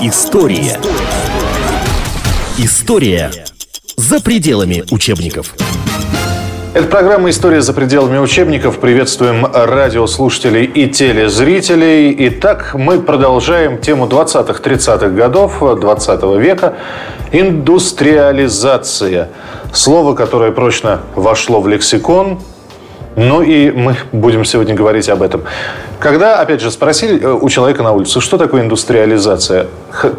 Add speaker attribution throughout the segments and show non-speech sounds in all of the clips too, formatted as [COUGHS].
Speaker 1: История. История за пределами учебников.
Speaker 2: Это программа «История за пределами учебников». Приветствуем радиослушателей и телезрителей. Итак, мы продолжаем тему 20-30-х годов 20 века. Индустриализация. Слово, которое прочно вошло в лексикон, ну и мы будем сегодня говорить об этом. Когда, опять же, спросили э, у человека на улице, что такое индустриализация,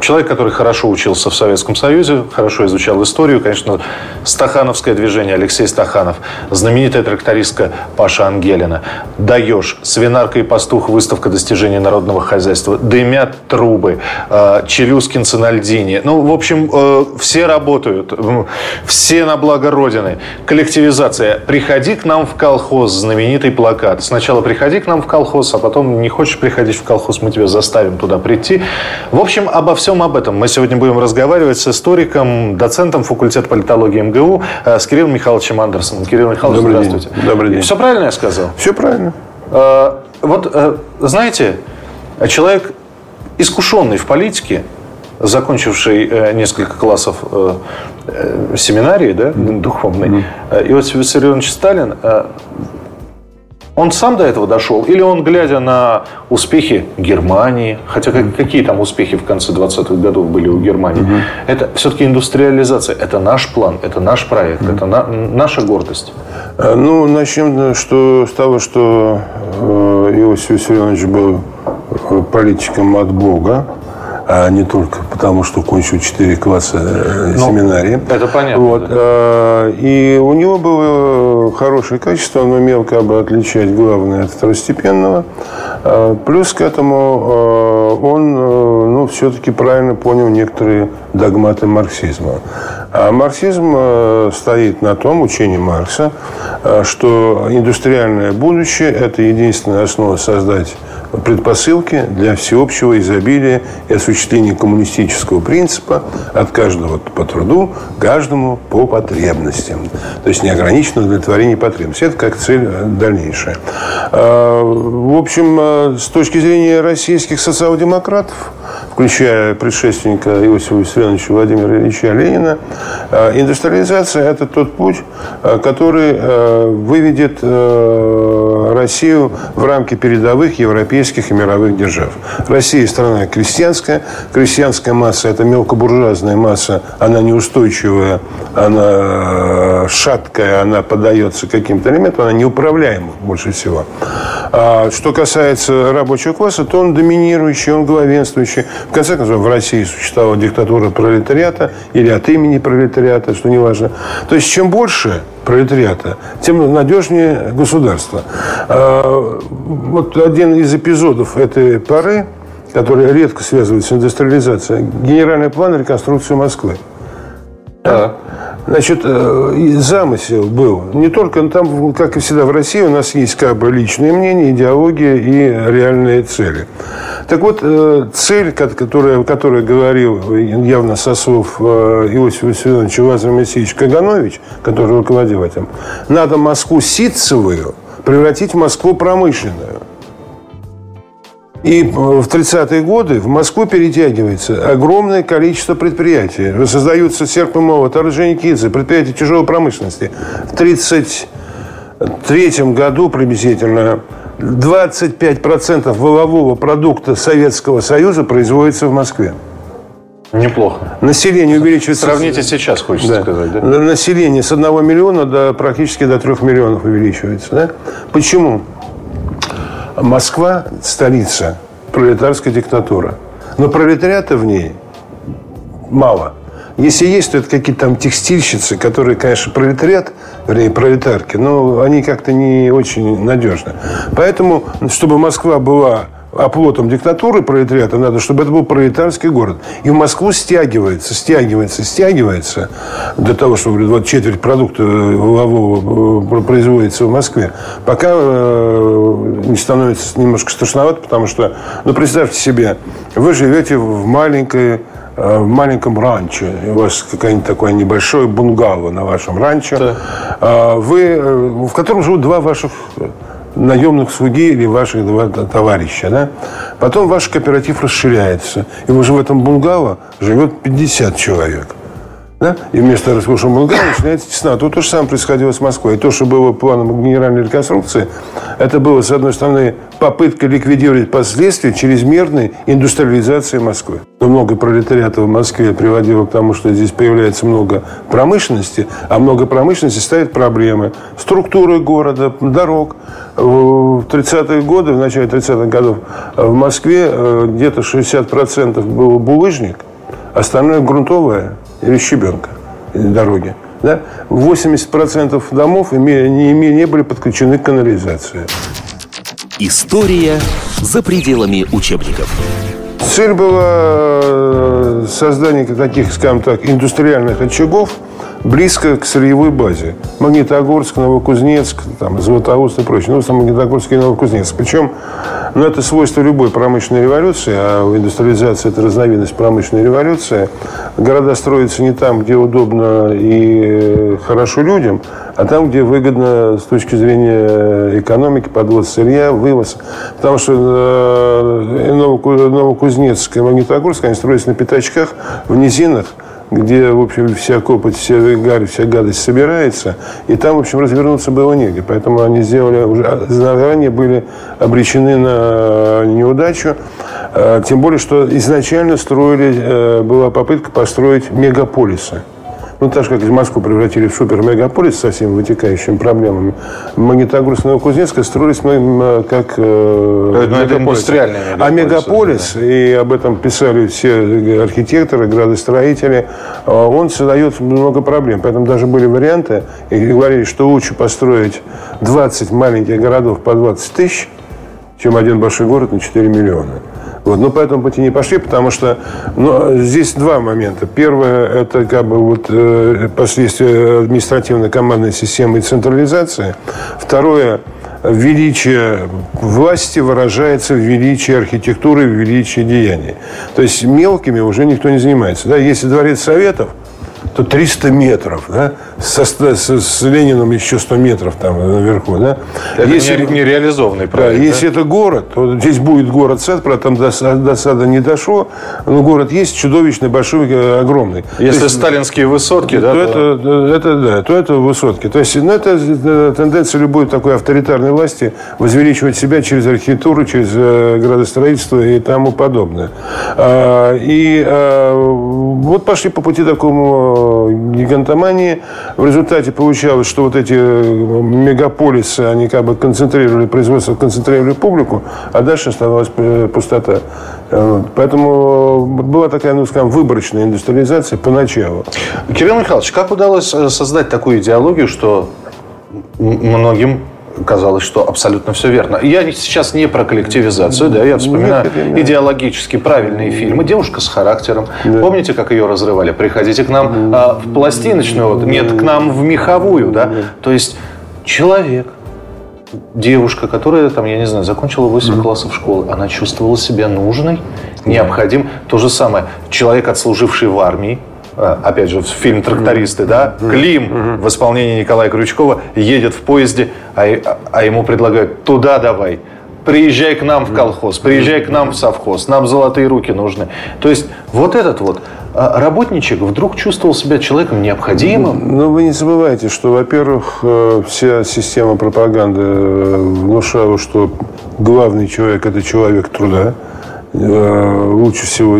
Speaker 2: человек, который хорошо учился в Советском Союзе, хорошо изучал историю, конечно, Стахановское движение, Алексей Стаханов, знаменитая трактористка Паша Ангелина, Даешь, Свинарка и пастух, выставка достижений народного хозяйства, Дымят трубы, э, Челюскин Цинальдини. Ну, в общем, э, все работают, все на благо Родины. Коллективизация. Приходи к нам в колхоз, знаменитый плакат. Сначала приходи к нам в колхоз, а потом потом не хочешь приходить в колхоз, мы тебя заставим туда прийти. В общем, обо всем об этом мы сегодня будем разговаривать с историком, доцентом факультета политологии МГУ, э, с Кириллом Михайловичем Андерсоном. Кирилл Михайлович,
Speaker 3: Добрый
Speaker 2: здравствуйте.
Speaker 3: День. Добрый день.
Speaker 2: Все правильно я сказал?
Speaker 3: Все правильно.
Speaker 2: Э, вот, э, знаете, человек искушенный в политике, закончивший несколько классов семинарии, да, духовной, mm-hmm. Иосиф Виссарионович Сталин он сам до этого дошел? Или он, глядя на успехи Германии, хотя какие там успехи в конце 20-х годов были у Германии, угу. это все-таки индустриализация, это наш план, это наш проект, угу. это на, наша гордость?
Speaker 3: Э, ну, начнем что, с того, что э, Иосиф Виссарионович был э, политиком от Бога а не только потому, что кончил 4 класса э, ну, семинарии.
Speaker 2: Это понятно.
Speaker 3: Вот. Да. И у него было хорошее качество, он умел как бы отличать главное от второстепенного. Плюс к этому он ну, все-таки правильно понял некоторые догматы марксизма. А марксизм стоит на том, учении Маркса, что индустриальное будущее – это единственная основа создать предпосылки для всеобщего изобилия и осуществления коммунистического принципа от каждого по труду, каждому по потребностям. То есть неограниченное удовлетворение потребностей. Это как цель дальнейшая. А, в общем, а, с точки зрения российских социал-демократов, включая предшественника Иосифа Виссарионовича Владимира Ильича Ленина, а, индустриализация – это тот путь, который выведет Россию в рамки передовых европейских и мировых держав. Россия страна крестьянская. Крестьянская масса – это мелкобуржуазная масса. Она неустойчивая, она шаткая, она поддается каким-то элементам, она неуправляема больше всего. А что касается рабочего класса, то он доминирующий, он главенствующий. В конце концов, в России существовала диктатура пролетариата или от имени пролетариата, что неважно. То есть, чем больше пролетариата, тем надежнее государство. А, вот один из эпизодов этой поры, который редко связывается с индустриализацией, генеральный план реконструкции Москвы. Да. Значит, э, замысел был не только ну, там, как и всегда в России, у нас есть как бы личное мнение, идеология и реальные цели. Так вот, э, цель, которая, которая говорил явно со слов э, Иосифа Виссарионовича Лазарь Моисеевич Каганович, который руководил этим, надо Москву ситцевую превратить в Москву промышленную. И в 30-е годы в Москву перетягивается огромное количество предприятий. Создаются серп и молот, Орджоникидзе, предприятия тяжелой промышленности. В 1933 году приблизительно 25% волового продукта Советского Союза производится в Москве.
Speaker 2: Неплохо.
Speaker 3: Население увеличивается...
Speaker 2: Сравните сейчас, хочется да. сказать. Да?
Speaker 3: Население с 1 миллиона до практически до 3 миллионов увеличивается. Да? Почему? Москва – столица пролетарской диктатуры. Но пролетариата в ней мало. Если есть, то это какие-то там текстильщицы, которые, конечно, пролетариат, вернее, пролетарки, но они как-то не очень надежны. Поэтому, чтобы Москва была оплотом диктатуры пролетариата надо, чтобы это был пролетарский город. И в Москву стягивается, стягивается, стягивается для того, чтобы вот четверть продукта волового э, производится в Москве, пока э, не становится немножко страшновато, потому что, ну, представьте себе, вы живете в маленькой э, в маленьком ранчо. У вас какая-нибудь такое небольшое бунгало на вашем ранчо. Да. А вы, в котором живут два ваших наемных слуги или ваших товарища. Да? Потом ваш кооператив расширяется. И уже в этом бунгало живет 50 человек. Да? И вместо роскошного бунгало начинается тесна. Тут то же самое происходило с Москвой. И то, что было планом генеральной реконструкции, это было, с одной стороны, попытка ликвидировать последствия чрезмерной индустриализации Москвы. Но много пролетариата в Москве приводило к тому, что здесь появляется много промышленности, а много промышленности ставит проблемы структуры города, дорог. В 30-е годы, в начале 30-х годов в Москве э, где-то 60% было булыжник, остальное грунтовое или щебенка дороги. Да? 80% домов имели, не, имели, не были подключены к канализации.
Speaker 1: История за пределами учебников.
Speaker 3: Цель была э, создание таких, скажем так, индустриальных очагов – близко к сырьевой базе. Магнитогорск, Новокузнецк, там, Златоуст и прочее. Ну, там Магнитогорск и Новокузнецк. Причем, ну, это свойство любой промышленной революции, а индустриализация – это разновидность промышленной революции. Города строятся не там, где удобно и хорошо людям, а там, где выгодно с точки зрения экономики, подвоз сырья, вывоз. Потому что э, Новокузнецк и Магнитогорск, они строятся на пятачках, в низинах, где, в общем, вся копоть, вся гарь, вся гадость собирается. И там, в общем, развернуться было негде. Поэтому они сделали, уже заранее были обречены на неудачу. А, тем более, что изначально строили, э, была попытка построить мегаполисы. Ну, так же, как из Москвы превратили в супер-мегаполис со всеми вытекающими проблемами. Магнитогорск и Новокузнецк строились ну, как
Speaker 2: э, ну, это индустриальный
Speaker 3: мегаполис. А мегаполис, да. и об этом писали все архитекторы, градостроители, э, он создает много проблем. Поэтому даже были варианты, и говорили, что лучше построить 20 маленьких городов по 20 тысяч, чем один большой город на 4 миллиона. Вот, но по этому пути не пошли, потому что ну, здесь два момента. Первое – это как бы вот, э, последствия административной командной системы и централизации. Второе – величие власти выражается в величии архитектуры, в величии деяний. То есть мелкими уже никто не занимается. Да? Если дворец Советов – то 300 метров, да, со, с, с Лениным еще 100 метров там наверху, да.
Speaker 2: Это если, не, реализованный проект,
Speaker 3: да, да? Если это город, то здесь будет город-сад, правда, там до, до сада не дошло, но город есть чудовищный, большой, э, огромный.
Speaker 2: Если есть, сталинские высотки,
Speaker 3: то
Speaker 2: да, то,
Speaker 3: Это, это, да, то это высотки. То есть, ну, это э, тенденция любой такой авторитарной власти возвеличивать себя через архитектуру, через э, градостроительство и тому подобное. А, и а, вот пошли по пути такому гигантомании. В результате получалось, что вот эти мегаполисы, они как бы концентрировали производство, концентрировали публику, а дальше оставалась пустота. Поэтому была такая, ну, скажем, выборочная индустриализация поначалу.
Speaker 2: Кирилл Михайлович, как удалось э, создать такую идеологию, что многим казалось, что абсолютно все верно. Я сейчас не про коллективизацию, да, я вспоминаю нет, идеологически правильные фильмы. Девушка с характером. Да. Помните, как ее разрывали? Приходите к нам а, в пластиночную, нет, к нам в меховую, да. То есть человек, девушка, которая, там, я не знаю, закончила 8 классов школы, она чувствовала себя нужной, необходим. То же самое, человек, отслуживший в армии, опять же, фильм «Трактористы», да, Клим в исполнении Николая Крючкова едет в поезде, а, а ему предлагают «туда давай», приезжай к нам в колхоз, приезжай к нам в совхоз, нам золотые руки нужны. То есть вот этот вот а, работничек вдруг чувствовал себя человеком необходимым.
Speaker 3: Но ну, вы не забывайте, что, во-первых, э, вся система пропаганды э, внушала, что главный человек – это человек труда. Э, лучше всего,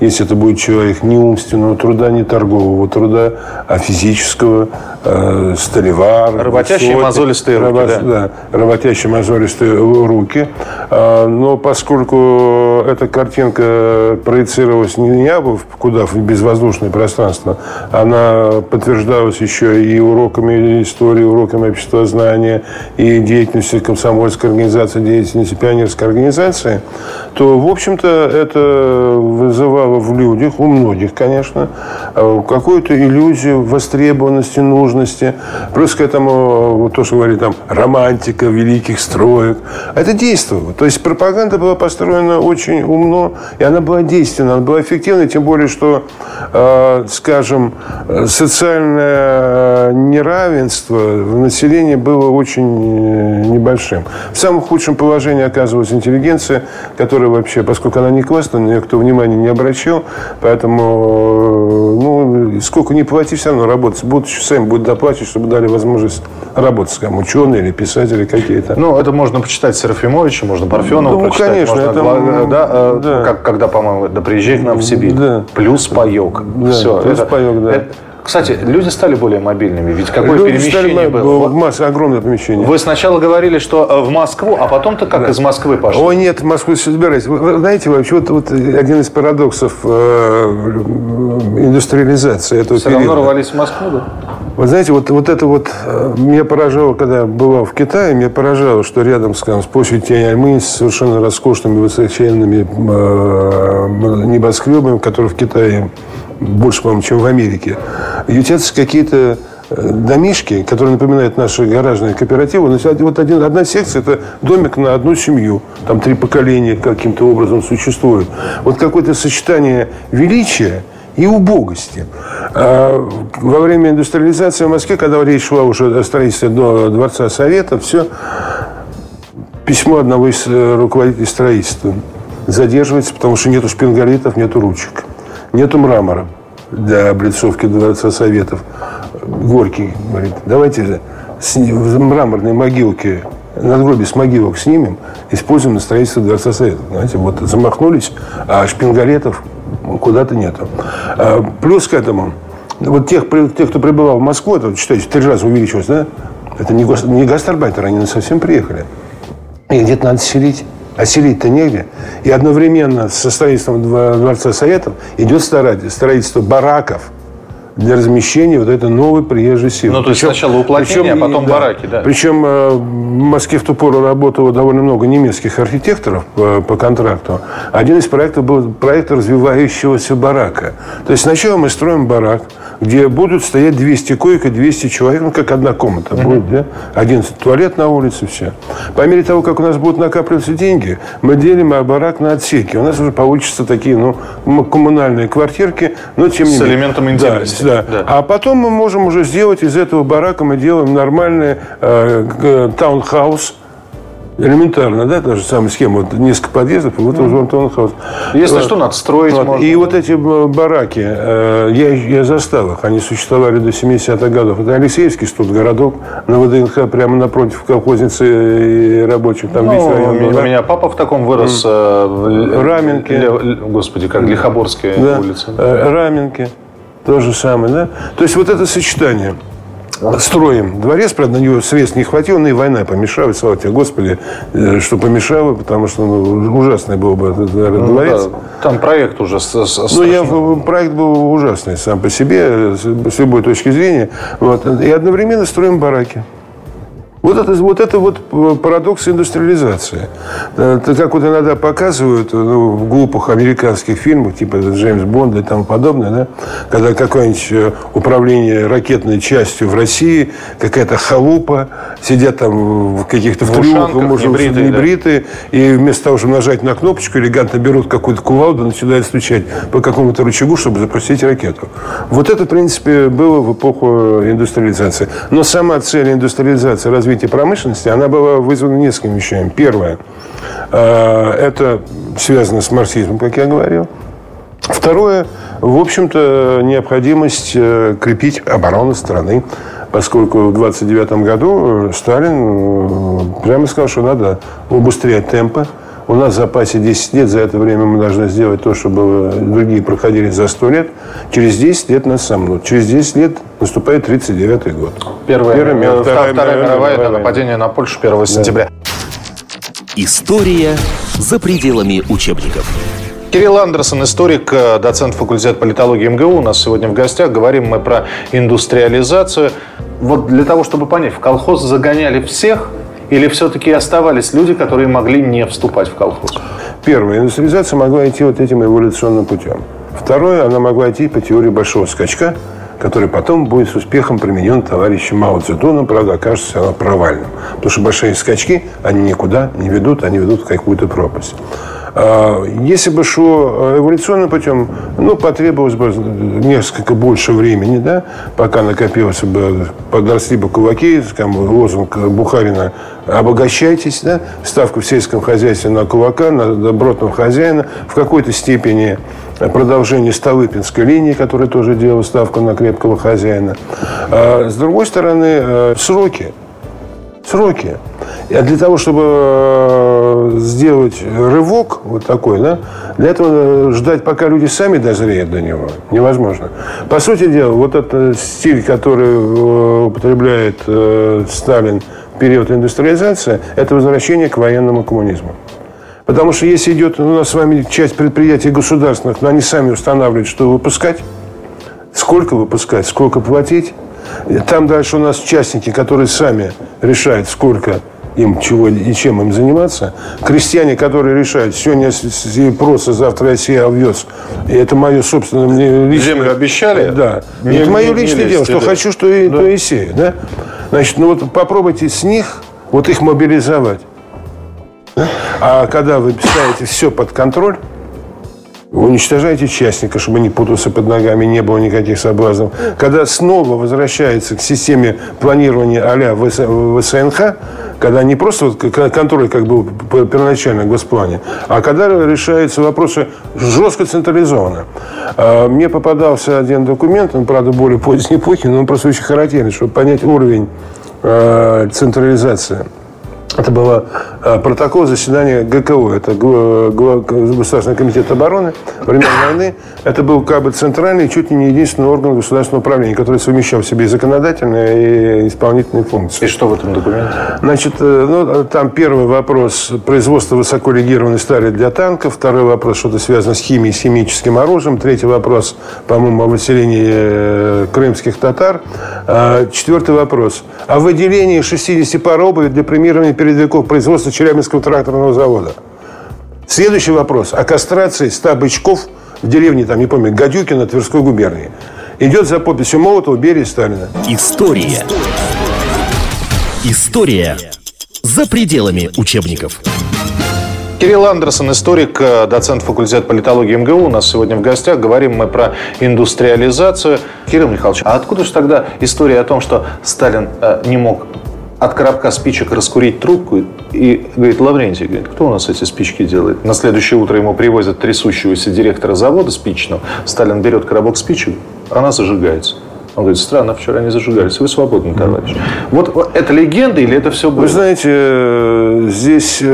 Speaker 3: если это будет человек не умственного труда, не торгового труда, а физического, э, столевар.
Speaker 2: Работящие высокий, мозолистые руки. Рабо,
Speaker 3: да. да, работящие мозолистые руки. А, но поскольку эта картинка проецировалась не абы куда, в безвоздушное пространство, она подтверждалась еще и уроками истории, уроками обществознания, и деятельностью комсомольской организации, деятельностью пионерской организации, то, в общем-то, это вызывало в людях у многих, конечно, э, какую-то иллюзию востребованности, нужности. Плюс к этому, вот то, что говорили там, романтика великих строек. Это действовало. То есть пропаганда была построена очень умно, и она была действенна, она была эффективной, тем более, что, э, скажем, социальное неравенство в населении было очень небольшим. В самом худшем положении оказывалась интеллигенция, которая вообще, поскольку она не классная, на нее кто внимания не обращал, поэтому, ну, сколько не платить, все равно работать будут, сами будут доплачивать, чтобы дали возможность работать, скажем, ученые или писатели какие-то.
Speaker 2: Ну, это можно почитать Серафимовича, можно Парфенова
Speaker 3: ну,
Speaker 2: прочитать.
Speaker 3: конечно,
Speaker 2: можно,
Speaker 3: это,
Speaker 2: гла- да, э,
Speaker 3: да.
Speaker 2: Как, когда, по-моему, да приезжай к нам в Сибирь.
Speaker 3: Да.
Speaker 2: Плюс паек.
Speaker 3: Да,
Speaker 2: Все.
Speaker 3: плюс паёк, да.
Speaker 2: Кстати, люди стали более мобильными. Ведь какое
Speaker 3: Люди
Speaker 2: перемещение
Speaker 3: стали-
Speaker 2: было. Вот
Speaker 3: масса, огромное помещение.
Speaker 2: Вы сначала говорили, что э, в Москву, а потом-то как из Москвы пошли?
Speaker 3: О, нет, в Москву собираюсь. Вы, знаете, вообще, вот, вот один из парадоксов э, индустриализации этого
Speaker 2: Все равно
Speaker 3: периода.
Speaker 2: рвались в Москву, да?
Speaker 3: Вы знаете, вот, вот это вот э, меня поражало, когда я бывал в Китае, меня поражало, что рядом скажем, с площадью Тяньаньмэнь с совершенно роскошными высоченными э, небоскребами, которые в Китае больше, по-моему, чем в Америке, ютятся какие-то э, домишки, которые напоминают наши гаражные кооперативы. Если вот один, одна секция – это домик на одну семью. Там три поколения каким-то образом существуют. Вот какое-то сочетание величия и убогости. А во время индустриализации в Москве, когда речь шла уже о строительстве Дворца Совета, все, письмо одного из э, руководителей строительства задерживается, потому что нету шпингалитов, нету ручек, нету мрамора для облицовки Дворца Советов. Горький говорит, давайте в мраморной могилке надгробие с могилок снимем, используем на строительство Дворца Советов. Знаете, вот замахнулись, а шпингалетов куда-то нету. А, Плюс к этому, вот тех, тех, кто прибывал в Москву, это, считайте, три раза увеличилось, да? Это не гастарбайтеры, они совсем приехали. И где-то надо селить. А селить-то негде. И одновременно со строительством Дво- Дворца Советов идет строительство бараков для размещения вот этой новой приезжей силы.
Speaker 2: Ну, то есть сначала уплотнение, а потом бараки, да.
Speaker 3: Причем э, в Москве в ту пору работало довольно много немецких архитекторов по, по контракту. Один из проектов был проект развивающегося барака. То есть сначала мы строим барак, где будут стоять 200 коек и 200 человек, ну, как одна комната будет, да? Один туалет на улице, все. По мере того, как у нас будут накапливаться деньги, мы делим барак на отсеки. У нас уже получатся такие, ну, коммунальные квартирки, но тем не
Speaker 2: С
Speaker 3: менее.
Speaker 2: элементом
Speaker 3: Да, да.
Speaker 2: Да.
Speaker 3: А потом мы можем уже сделать из этого барака, мы делаем нормальный э, таунхаус. Элементарно, да, та же самая схема. Вот несколько подъездов, и вот уже таунхаус.
Speaker 2: Если
Speaker 3: Вот.
Speaker 2: что, надо строить
Speaker 3: Вот.
Speaker 2: можно.
Speaker 3: И вот эти э, бараки, э, я, я застал их, они существовали до 70-х годов. Это Алексеевский студгородок на ВДНХ, прямо напротив колхозницы и рабочих. Там
Speaker 2: Ну,
Speaker 3: весь
Speaker 2: у
Speaker 3: район был,
Speaker 2: меня, у меня папа в таком вырос. э, в
Speaker 3: Раменке.
Speaker 2: Ле- Господи, как Лихоборская
Speaker 3: Да.
Speaker 2: улица.
Speaker 3: Э, Раменки. То же самое, да? То есть вот это сочетание. Строим дворец, правда, на него средств не хватило, но и война помешала. И слава тебе, Господи, э, что помешала, потому что ну, ужасный был бы этот наверное,
Speaker 2: Ну
Speaker 3: дворец.
Speaker 2: да, Там проект уже
Speaker 3: Ну, я, проект был ужасный сам по себе, с, с любой точки зрения. Вот. И одновременно строим бараки. Вот это, вот это вот парадокс индустриализации. Э, Это как вот иногда показывают ну, в глупых американских фильмах, типа Джеймс Бонда и тому подобное, да? когда какое-нибудь э, управление ракетной частью в России, какая-то халупа, сидят там в каких-то
Speaker 2: ушанках,
Speaker 3: может,
Speaker 2: небритые, да.
Speaker 3: небритые, и вместо того, чтобы нажать на кнопочку, элегантно берут какую-то кувалду, начинают стучать по какому-то рычагу, чтобы запустить ракету. Вот это, в принципе, было в эпоху индустриализации. Но сама цель индустриализации, развития промышленности, она была вызвана несколькими вещами. Первое, э, это связано с марксизмом, как я говорил. Второе, в общем-то, необходимость э, крепить оборону страны, поскольку в 29 году Сталин э, прямо сказал, что надо убыстрять темпы. У нас в запасе 10 лет, за это время мы должны сделать то, что было, другие проходили за 100 лет. Через 10 лет нас сомнут. Через 10 лет наступает 39 год.
Speaker 2: Первая,
Speaker 3: Первая мировая,
Speaker 2: э, Вторая,
Speaker 3: Вторая
Speaker 2: мировая,
Speaker 3: мировая
Speaker 2: да,
Speaker 3: война.
Speaker 2: нападение на Польшу 1 сентября.
Speaker 1: История за пределами учебников.
Speaker 2: Кирилл Андерсон, историк, э, доцент факультета политологии МГУ. У нас сегодня в гостях. Говорим мы про индустриализацию. Вот для того, чтобы понять, в колхоз загоняли всех или все-таки оставались люди, которые могли не вступать в колхоз?
Speaker 3: Первое. Индустриализация могла идти вот этим эволюционным путем. Второе, она могла идти по теории большого скачка, который потом будет с успехом применен товарищем Мао Цзэдуном, правда, окажется она провальным. Потому что большие скачки, они никуда не ведут, они ведут в какую-то пропасть. А, если бы шло эволюционным путем, ну, потребовалось бы несколько больше времени, да, пока накопилось бы, подросли бы кулаки, там, лозунг Бухарина «обогащайтесь», да, ставка в сельском хозяйстве на кулака, на добротного хозяина, в какой-то степени продолжение Столыпинской линии, которая тоже делала ставку на крепкого хозяина. А, с другой стороны, э, сроки. Сроки. А для того, чтобы э, сделать рывок вот такой, да, для этого ждать, пока люди сами дозреют до него, невозможно. По сути дела, вот этот стиль, который э, употребляет э, Сталин в период индустриализации, это возвращение к военному коммунизму. Потому что если идет у нас с вами часть предприятий государственных, но они сами устанавливают, что выпускать, сколько выпускать, сколько платить, там дальше у нас частники, которые сами решают, сколько им чего и чем им заниматься. Крестьяне, которые решают, сегодня я просто, завтра я себе овес. И это мое собственное мне
Speaker 2: личное... Землю обещали?
Speaker 3: Да. Не, это мое не, личное не дело, что да. хочу, что и, да. то и сею. Да? Значит, ну вот попробуйте с них вот их мобилизовать. А когда вы ставите все под контроль, вы уничтожаете частника, чтобы не путался под ногами, не было никаких соблазнов. Когда снова возвращается к системе планирования а-ля ВСНХ, когда не просто вот контроль, как был первоначально в госплане, а когда решаются вопросы жестко централизованно. А, мне попадался один документ, он, правда, более поздней эпохи, но он просто очень характерный, чтобы понять уровень а, централизации. Это было э, протокол заседания ГКО, это Государственный комитет обороны времен [COUGHS] войны. Это был как бы центральный, чуть ли не единственный орган государственного управления, который совмещал в себе и законодательные и исполнительные функции.
Speaker 2: И что в этом документе?
Speaker 3: Значит, э, ну, там первый вопрос – производство высоколегированной стали для танков. Второй вопрос – что-то связано с химией, с химическим оружием. Третий вопрос, по-моему, о выселении э, крымских татар. А, четвертый вопрос – о выделении 60 пар обуви для премирования передовиков производства Челябинского тракторного завода. Следующий вопрос о кастрации 100 бычков в деревне, там, не помню, Гадюкина Тверской губернии. Идет за подписью Молотова, Берия, Сталина.
Speaker 1: История. История за пределами учебников.
Speaker 2: Кирилл Андерсон, историк, э, доцент факультета политологии МГУ. У нас сегодня в гостях. Говорим мы про индустриализацию. Кирилл Михайлович, а откуда же тогда история о том, что Сталин э, не мог от коробка спичек раскурить трубку и говорит, Лаврентий, говорит, кто у нас эти спички делает? На следующее утро ему привозят трясущегося директора завода спичного. Сталин берет коробок спичек, она зажигается. Он говорит, странно, вчера не зажигались. Вы свободны, товарищ. Вот это легенда или это все было?
Speaker 3: Вы знаете, э, здесь э,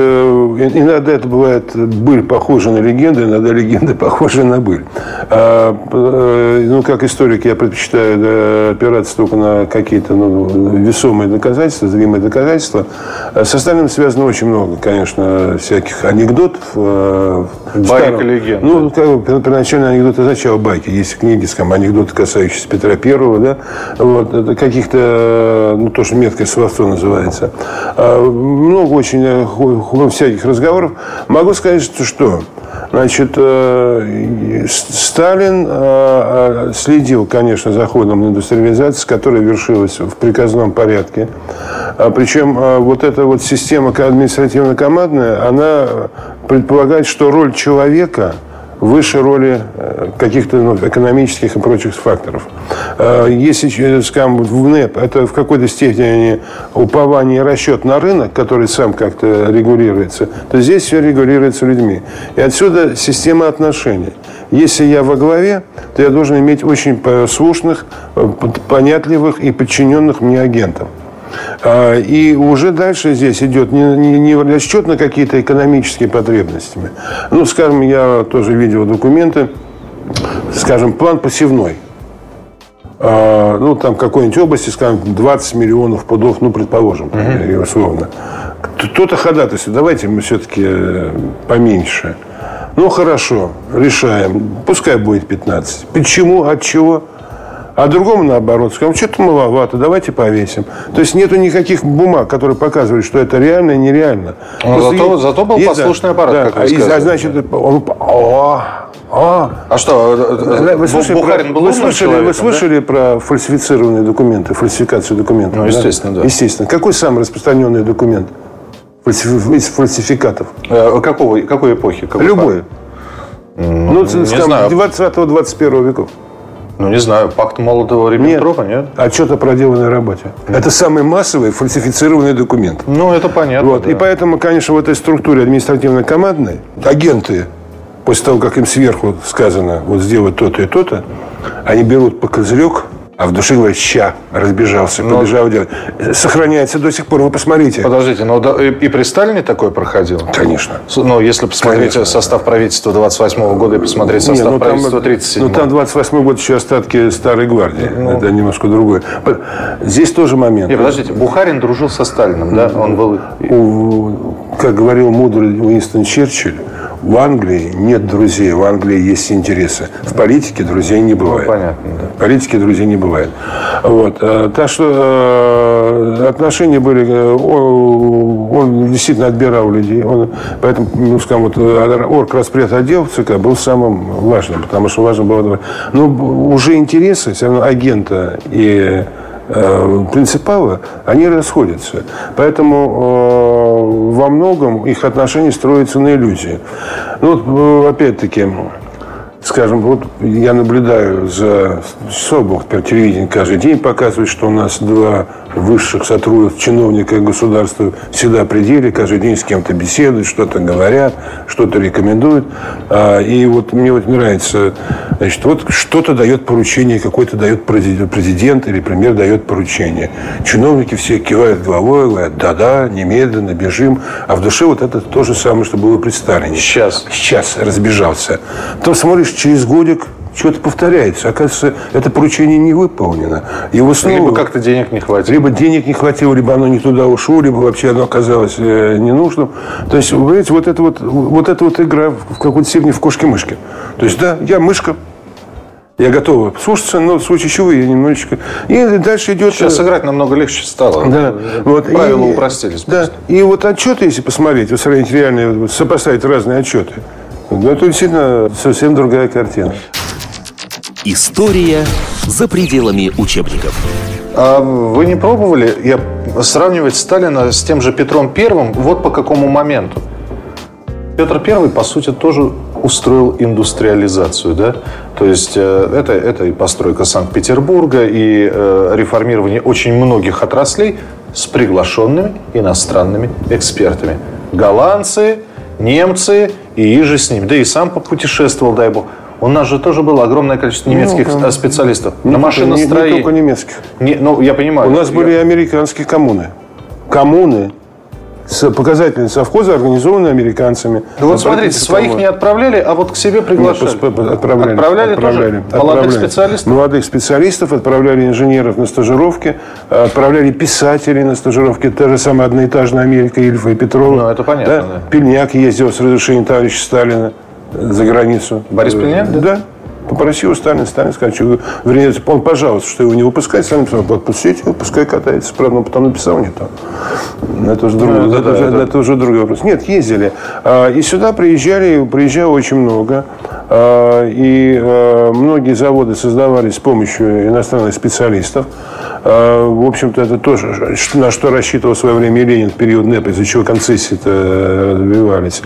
Speaker 3: иногда это бывает быль похожа на легенду, иногда легенда [LAUGHS] похожа на быль. А, э, ну, как историк я предпочитаю опираться только на какие-то ну, весомые доказательства, зримые доказательства. А со Сталином связано очень много, конечно, всяких анекдотов.
Speaker 2: Байка легенда.
Speaker 3: Ну, первоначально анекдоты означало байки. Есть книги, скажем, анекдоты, касающиеся Петра Первого, Петрова, да, вот, каких-то, ну, то, что меткое словцо называется. А, много очень э, всяких разговоров. Могу сказать, что, что Значит, э, Сталин э, следил, конечно, за ходом индустриализации, которая вершилась в приказном порядке. А, Причем вот эта вот система административно-командная, она предполагает, что роль человека – выше роли э, каких-то ну, экономических и прочих факторов. Э, если, скажем, в НЭП это в какой-то степени упование и расчет на рынок, который сам как-то регулируется, то здесь все регулируется людьми. И отсюда система отношений. Если я во главе, то я должен иметь очень слушных, э, понятливых и подчиненных мне агентов. А, и уже дальше здесь идет не, не, не расчет на какие-то экономические потребности. Ну, скажем, я тоже видел документы, скажем, план посевной. А, ну, там какой-нибудь области, скажем, 20 миллионов пудов, ну, предположим, uh-huh. условно. Кто-то ходатайствует, давайте мы все-таки э, поменьше. Ну, хорошо, решаем. Пускай будет 15. Почему? От чего? А другому наоборот сказал, что-то маловато, давайте повесим. То есть нету никаких бумаг, которые показывают, что это реально и нереально.
Speaker 2: Но зато, есть, зато был есть, послушный аппарат, да, как вы
Speaker 3: сказали. А, значит, он, о, А,
Speaker 2: А что, э, э,
Speaker 3: вы слышали,
Speaker 2: Бухарин
Speaker 3: про,
Speaker 2: был
Speaker 3: вы слышали, вы
Speaker 2: человеком, да?
Speaker 3: слышали про фальсифицированные документы, фальсификацию документов?
Speaker 2: Ну, естественно, да.
Speaker 3: Естественно. Какой самый распространенный документ из фальсификатов?
Speaker 2: Э, Какого, какой эпохи? Какой
Speaker 3: Любой. Ну,
Speaker 2: не
Speaker 3: скажем,
Speaker 2: знаю.
Speaker 3: 20-21 веков.
Speaker 2: Ну, не знаю, пакт молодого Риббентропа, нет?
Speaker 3: Отчет о проделанной работе. Это самый массовый фальсифицированный документ.
Speaker 2: Ну, это понятно.
Speaker 3: Вот.
Speaker 2: да.
Speaker 3: И поэтому, конечно, в этой структуре административно-командной агенты, после того, как им сверху сказано вот сделать то-то и то-то, они берут по козырек, а в душе говорят, ща, разбежался,
Speaker 2: Ну,
Speaker 3: побежал делать. Сохраняется до сих пор. Вы посмотрите.
Speaker 2: Подождите, ну да, и, и при Сталине такое проходило?
Speaker 3: Конечно.
Speaker 2: С- Ну, если посмотреть
Speaker 3: Конечно.
Speaker 2: состав правительства 28 года и посмотреть
Speaker 3: Не,
Speaker 2: состав
Speaker 3: ну, там,
Speaker 2: правительства 37
Speaker 3: ну, там 28 год еще остатки старой гвардии.
Speaker 2: Ну.
Speaker 3: Это немножко другое. Здесь тоже момент.
Speaker 2: Не, подождите, Бухарин дружил со Сталином, да? Он был...
Speaker 3: У- как говорил мудрый Уинстон Черчилль, в Англии нет друзей, в Англии есть интересы. В политике друзей не бывает.
Speaker 2: Ну, понятно, да.
Speaker 3: В политике друзей не бывает. Вот. э, Так что э, отношения были... э, Он, действительно отбирал людей. Он, поэтому, ну, скажем, вот, э, орг распред отдел ЦК был самым важным, потому что важно было... Ну, уже интересы все равно агента и принципалы, они расходятся. Поэтому э, во многом их отношения строятся на иллюзии. Ну, э, опять-таки, скажем, вот я наблюдаю за например, телевидение каждый день показывает, что у нас два высших сотрудника, чиновника государства всегда при деле, каждый день с кем-то беседуют, что-то говорят, что-то рекомендуют. А, И вот мне вот нравится, значит, вот что-то дает поручение, какой-то дает президент президент или премьер дает поручение. Чиновники все кивают головой, говорят, да-да, немедленно, бежим. А в душе вот это то же самое, что было при Сталине.
Speaker 2: Сейчас.
Speaker 3: Сейчас разбежался. Потом смотришь, через годик что-то повторяется. Оказывается, это поручение не выполнено. Его снова...
Speaker 2: Либо как-то денег не хватит.
Speaker 3: Либо денег не хватило, либо оно не туда ушло, либо вообще оно оказалось э, ненужным. То есть, вы понимаете, вот это вот, вот эта вот игра в какой-то степени в кошки-мышки. То есть, да, я мышка, я готова слушаться, но в случае чего я немножечко... И дальше идет...
Speaker 2: Сейчас
Speaker 3: э,
Speaker 2: сыграть намного легче стало.
Speaker 3: да, вот,
Speaker 2: Правила
Speaker 3: и-
Speaker 2: упростились.
Speaker 3: Да,
Speaker 2: просто.
Speaker 3: и вот отчеты, если посмотреть, вот сравнить реальные, вот сопоставить разные отчеты, ну, это действительно совсем другая картина.
Speaker 1: История за пределами учебников.
Speaker 2: А вы не пробовали я, сравнивать Сталина с тем же Петром Первым вот по какому моменту? Петр Первый, по сути, тоже устроил индустриализацию, да? То есть э, это, это и постройка Санкт-Петербурга, и э, реформирование очень многих отраслей с приглашенными иностранными экспертами. Голландцы, немцы и иже с ними. Да и сам попутешествовал, дай бог. У нас же тоже было огромное количество немецких
Speaker 3: Ну,
Speaker 2: специалистов.
Speaker 3: Не
Speaker 2: на машиностроении.
Speaker 3: Не, не только немецких.
Speaker 2: Не, ну, я понимаю.
Speaker 3: У нас
Speaker 2: Я-
Speaker 3: были и американские коммуны. Коммуны с показательные совхоза, организованные американцами.
Speaker 2: Ну вот смотрите, своих не отправляли, а вот к себе
Speaker 3: Нет,
Speaker 2: приглашали.
Speaker 3: пос- пос- отправляли.
Speaker 2: Отправляли,
Speaker 3: отправляли,
Speaker 2: тоже молодых
Speaker 3: отправляли.
Speaker 2: специалистов?
Speaker 3: Молодых специалистов, отправляли инженеров на стажировки, отправляли писателей на стажировки. Та же самая одноэтажная Америка Ильфа и Петрова.
Speaker 2: Ну, это понятно, да.
Speaker 3: Пельняк ездил с разрешения товарища Сталина за границу.
Speaker 2: Борис Пельняк, да?
Speaker 3: Да. Попросил Сталин, Сталин сказал, что, вернее, он пожаловался, что его не выпускать, Сталин сказал, отпустите его, пускай катается. Правда, он потом написал не. Но Это уже, другой,
Speaker 2: Ну, это да,
Speaker 3: уже-
Speaker 2: это-
Speaker 3: это уже другой вопрос. Нет, ездили. А, И сюда приезжали, приезжало очень много. А, И а, многие заводы создавались с помощью иностранных специалистов. В общем-то, это тоже, на что рассчитывал в свое время Ленин в период НЭП, из-за чего концессии-то развивались.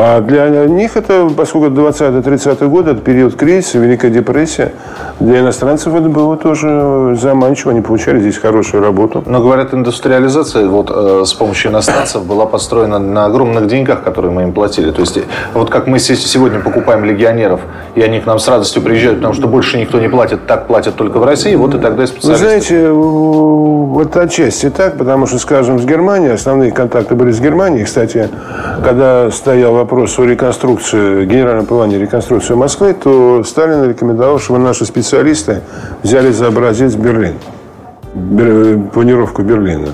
Speaker 3: А для них это, поскольку 20-30 годы, это период кризиса, Великая депрессия, для иностранцев это было тоже заманчиво. Они получали здесь хорошую работу.
Speaker 2: Но говорят, индустриализация вот э, с помощью иностранцев была построена на огромных деньгах, которые мы им платили. То есть э, вот как мы се- сегодня покупаем легионеров, и они к нам с радостью приезжают, потому что больше никто не платит, так платят только в России, вот и тогда и
Speaker 3: Вы
Speaker 2: специалисты.
Speaker 3: знаете, вот отчасти так, потому что, скажем, с Германией, основные контакты были с Германией. Кстати, когда стоял вопрос о реконструкции, генеральном плане реконструкции Москвы, то Сталин рекомендовал, чтобы наши специалисты взяли за образец Берлин. Бер- планировку Берлина.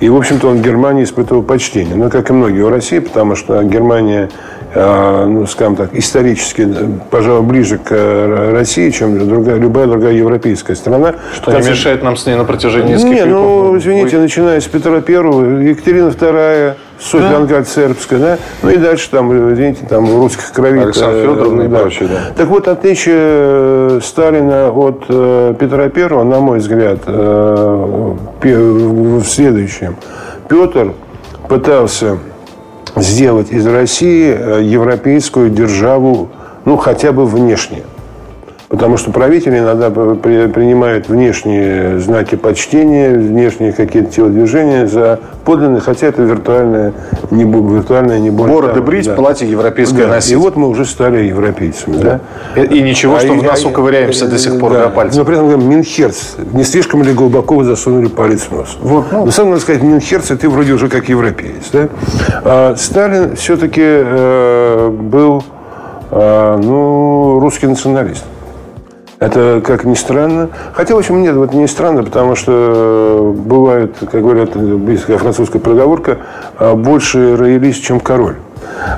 Speaker 3: И, в общем-то, он Германии испытывал почтение. Ну, как и многие в России, потому что Германия, ну, скажем так, исторически, э, пожалуй, ближе к э, России, чем другая, любая другая европейская страна.
Speaker 2: Что не мешает нам с ней на протяжении нескольких
Speaker 3: Не,
Speaker 2: веков.
Speaker 3: ну, извините, начиная с Петра Первого, Екатерина Вторая Софья Ангальд сербская, да? Ну и дальше там, извините, там русских крови.
Speaker 2: Александр Федоровна и прочее, да.
Speaker 3: Так вот, отличие э, Сталина от э, Петра Первого, на мой взгляд, э, в следующем. Петр пытался сделать из России европейскую державу, ну, хотя бы внешне. Потому что правители иногда принимают внешние знаки почтения, внешние какие-то телодвижения за подлинные, хотя это виртуальное, не, виртуальное не больше.
Speaker 2: Бороды брить, да. платье европейское да. носить.
Speaker 3: И вот мы уже стали европейцами. Да.
Speaker 2: Да? И, и ничего, а что и, в носу а, ковыряемся а, до сих пор да. до пальцев.
Speaker 3: Но при этом Минхерц, не слишком ли глубоко вы засунули палец в нос? Вот, ну. Но самое надо сказать, Минхерц, ты вроде уже как европеец. Да? А Сталин все-таки э, был э, ну, русский националист. Это, как ни странно. Хотя, в общем, нет, вот не странно, потому что бывает, как говорят, близкая французская проговорка, а, больше роялист, чем король.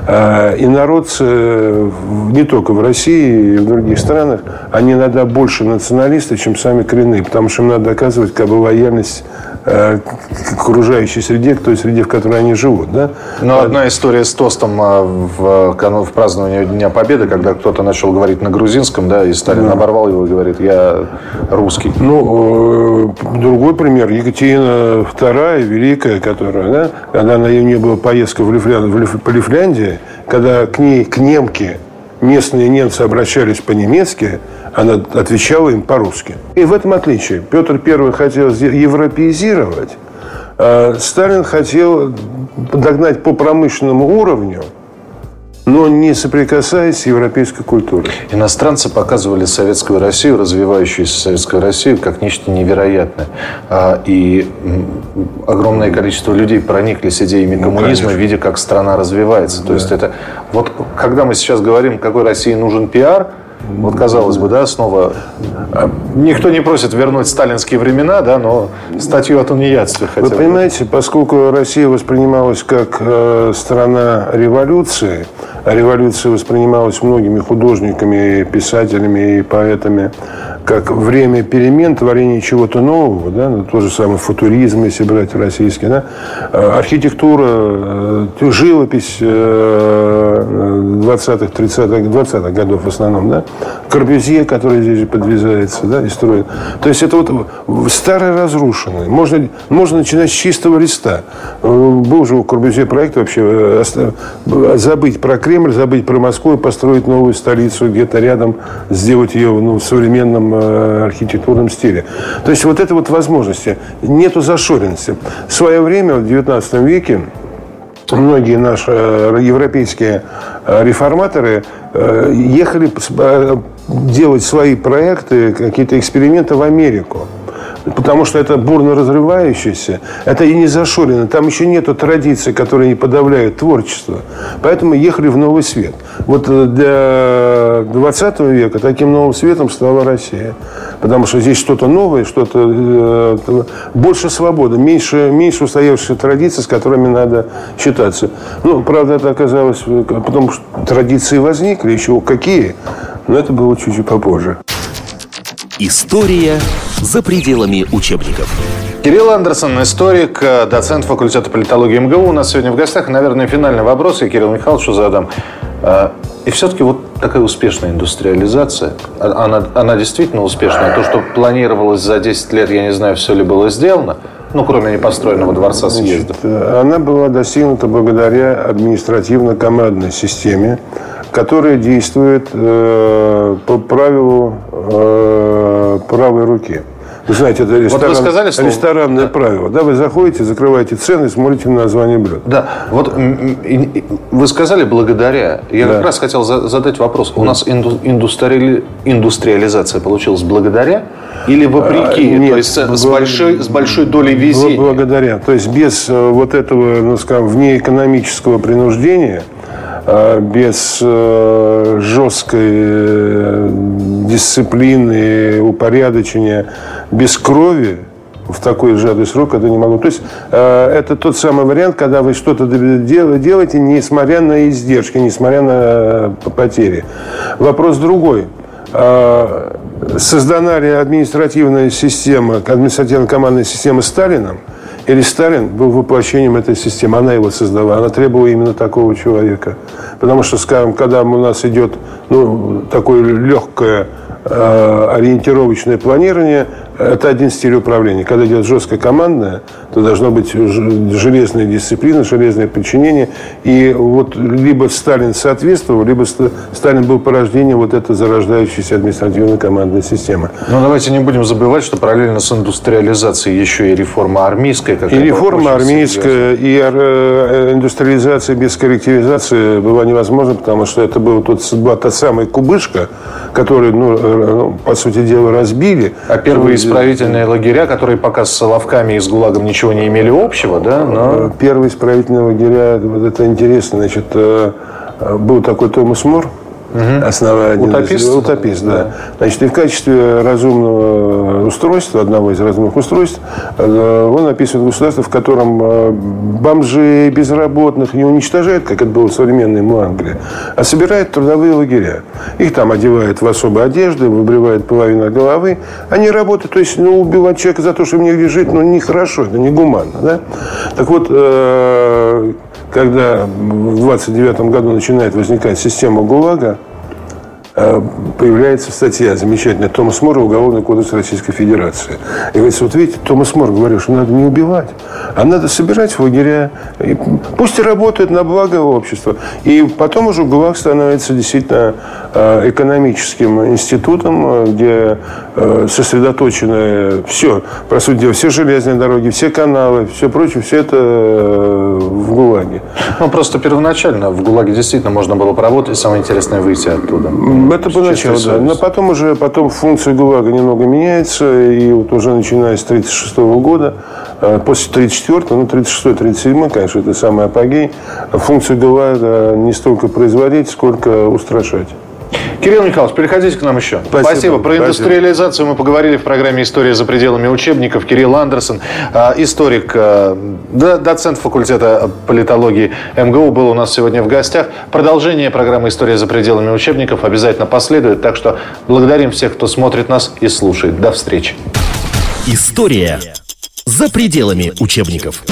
Speaker 3: А, и народ не только в России и в других странах, они иногда больше националисты, чем сами коренные, потому что им надо доказывать как бы лояльность Э, к окружающей среде, к той среде, в которой они живут. Да?
Speaker 2: Но одна история с тостом а, в, в праздновании Дня Победы, когда кто-то начал говорить на грузинском, да, и Сталин да. оборвал его и говорит, я русский.
Speaker 3: Ну, э, другой пример. Екатерина II, Великая, которая, да, когда на нее была поездка в, Лифлянд, в по Лифляндии, когда к ней, к немке, местные немцы обращались по-немецки, она отвечала им по-русски. И в этом отличие. Петр I хотел европеизировать, а Сталин хотел догнать по промышленному уровню, но не соприкасаясь с европейской культурой.
Speaker 2: Иностранцы показывали советскую Россию, развивающуюся советскую Россию, как нечто невероятное. А, и огромное количество людей прониклись идеями ну, коммунизма, конечно. видя, как страна развивается. Да. То есть это вот когда мы сейчас говорим, какой России нужен пиар – вот казалось бы, да, снова а, никто не просит вернуть сталинские времена, да, но статью о тунеядстве хотя
Speaker 3: бы. Вы понимаете, поскольку Россия воспринималась как э, страна революции, а революция воспринималась многими художниками, писателями и поэтами как время перемен, творения чего-то нового, да, ну, то же самое футуризм, если брать российский, да, а, архитектура, э, живопись 20-х, 30-х, 20-х годов в основном, да, Корбюзье, который здесь подвязается, да, и строит. То есть это вот старое разрушенное. Можно, можно начинать с чистого листа. Э, был же у Корбюзье проект вообще э, забыть про Кремль, забыть про Москву и построить новую столицу где-то рядом, сделать ее ну, в современном э, архитектурном стиле. То есть вот это вот возможности. Нету зашоренности. В свое время, в 19 веке, многие наши э, европейские э, реформаторы э, ехали делать свои проекты, какие-то эксперименты в Америку потому что это бурно разрывающееся, это и не зашорено, там еще нету традиций, которые не подавляют творчество. Поэтому ехали в новый свет. Вот э, для 20 века таким новым светом стала Россия. Потому что здесь что-то новое, что-то э, больше свободы, меньше, меньше устоявшихся традиций, с которыми надо считаться. Ну, правда, это оказалось, э, потому что традиции возникли, еще какие, но это было чуть-чуть попозже.
Speaker 1: История за пределами учебников.
Speaker 2: Кирилл Андерсон, историк, э, доцент факультета политологии МГУ. У нас сегодня в гостях. Наверное, финальный вопрос я Кириллу Михайловичу задам. Э, и все-таки вот такая успешная индустриализация, а, она, она действительно успешная. То, что планировалось за 10 лет, я не знаю, все ли было сделано, ну, кроме непостроенного дворца съездов. Значит,
Speaker 3: э, она была достигнута благодаря административно-командной системе, которая действует э, по правилу э, правой руки. Вы знаете, это ресторан, вот вы сказали слово... ресторанное да. правило. Да, вы заходите, закрываете цены, смотрите на название блюд.
Speaker 2: Да, вот вы сказали благодаря. Я да. как раз хотел задать вопрос. У нас индустри... индустриализация получилась благодаря или вопреки? А, нет, То есть с, большой, с большой долей везения?
Speaker 3: Благодаря. То есть без э, вот этого, ну, скажем, внеэкономического принуждения – без э, жесткой э, дисциплины, упорядочения, без крови в такой сжатый срок это не могу. То есть э, это тот самый вариант, когда вы что-то делаете, несмотря на издержки, несмотря на потери. Вопрос другой. Создана ли административная система, административно-командная система Сталином – Или Сталин был воплощением этой системы, она его создавала, она требовала именно такого человека. Потому что, скажем, когда у нас идет ну, такое легкое э, ориентировочное планирование, это один стиль управления. Когда идет жесткое командное, то должно быть железная дисциплина, железное подчинение. И вот либо Сталин соответствовал, либо Сталин был порождением вот этой зарождающейся административно-командной системы.
Speaker 2: Но давайте не будем забывать, что параллельно с индустриализацией еще и реформа армейская.
Speaker 3: И реформа армейская, и э, индустриализация без коллективизации была невозможна, потому что это был тот, была та самая кубышка, которую, ну, э, ну, по сути дела, разбили.
Speaker 2: А первые исправительные лагеря, которые пока с Соловками и с ГУЛАГом ничего не имели общего, да?
Speaker 3: Но... Первые исправительные лагеря, вот это интересно, значит, э, был такой Томас Мор, Угу.
Speaker 2: Утопист?
Speaker 3: Утопист, да. да. Значит, и в качестве разумного устройства, одного из разумных устройств, э, он описывает государство, в котором э, бомжей, безработных не уничтожает, как это было в современной Англии, а собирает трудовые лагеря. Их там одевают в особые одежды, выбривают половину головы. Они работают, то есть, ну, убивать человека за то, что мне где жить, ну, нехорошо, это не гуманно, да? Так вот, э, когда в 29 году начинает возникать система ГУЛАГа, Э, появляется статья замечательная Томас Мор, Уголовный кодекс Российской Федерации. И говорится, вот видите, Томас Мор говорил, что надо не убивать, а надо собирать в лагеря. И пусть работают на благо общества. И потом уже ГУЛАГ становится действительно э, экономическим институтом, э, где сосредоточено все, по сути дела, все железные дороги, все каналы, все прочее, все это в ГУЛАГе.
Speaker 2: Ну, просто первоначально в ГУЛАГе действительно можно было поработать, самое интересное выйти оттуда.
Speaker 3: Это поначалу, да. Но потом уже потом функция ГУЛАГа немного меняется. И вот уже начиная с 1936 года, э, после 1934, ну, 36-37, конечно, это самый апогей, функция ГУЛАГа не столько производить, сколько устрашать.
Speaker 2: Кирилл Михайлович, переходите к нам еще. Спасибо. Спасибо. Про индустриализацию мы поговорили в программе «История за пределами учебников». Кирилл Андерсон, а, историк, а, доцент факультета политологии МГУ, был у нас сегодня в гостях. Продолжение программы «История за пределами учебников» обязательно последует. Так что благодарим всех, кто смотрит нас и слушает. До встречи.
Speaker 1: История за пределами учебников.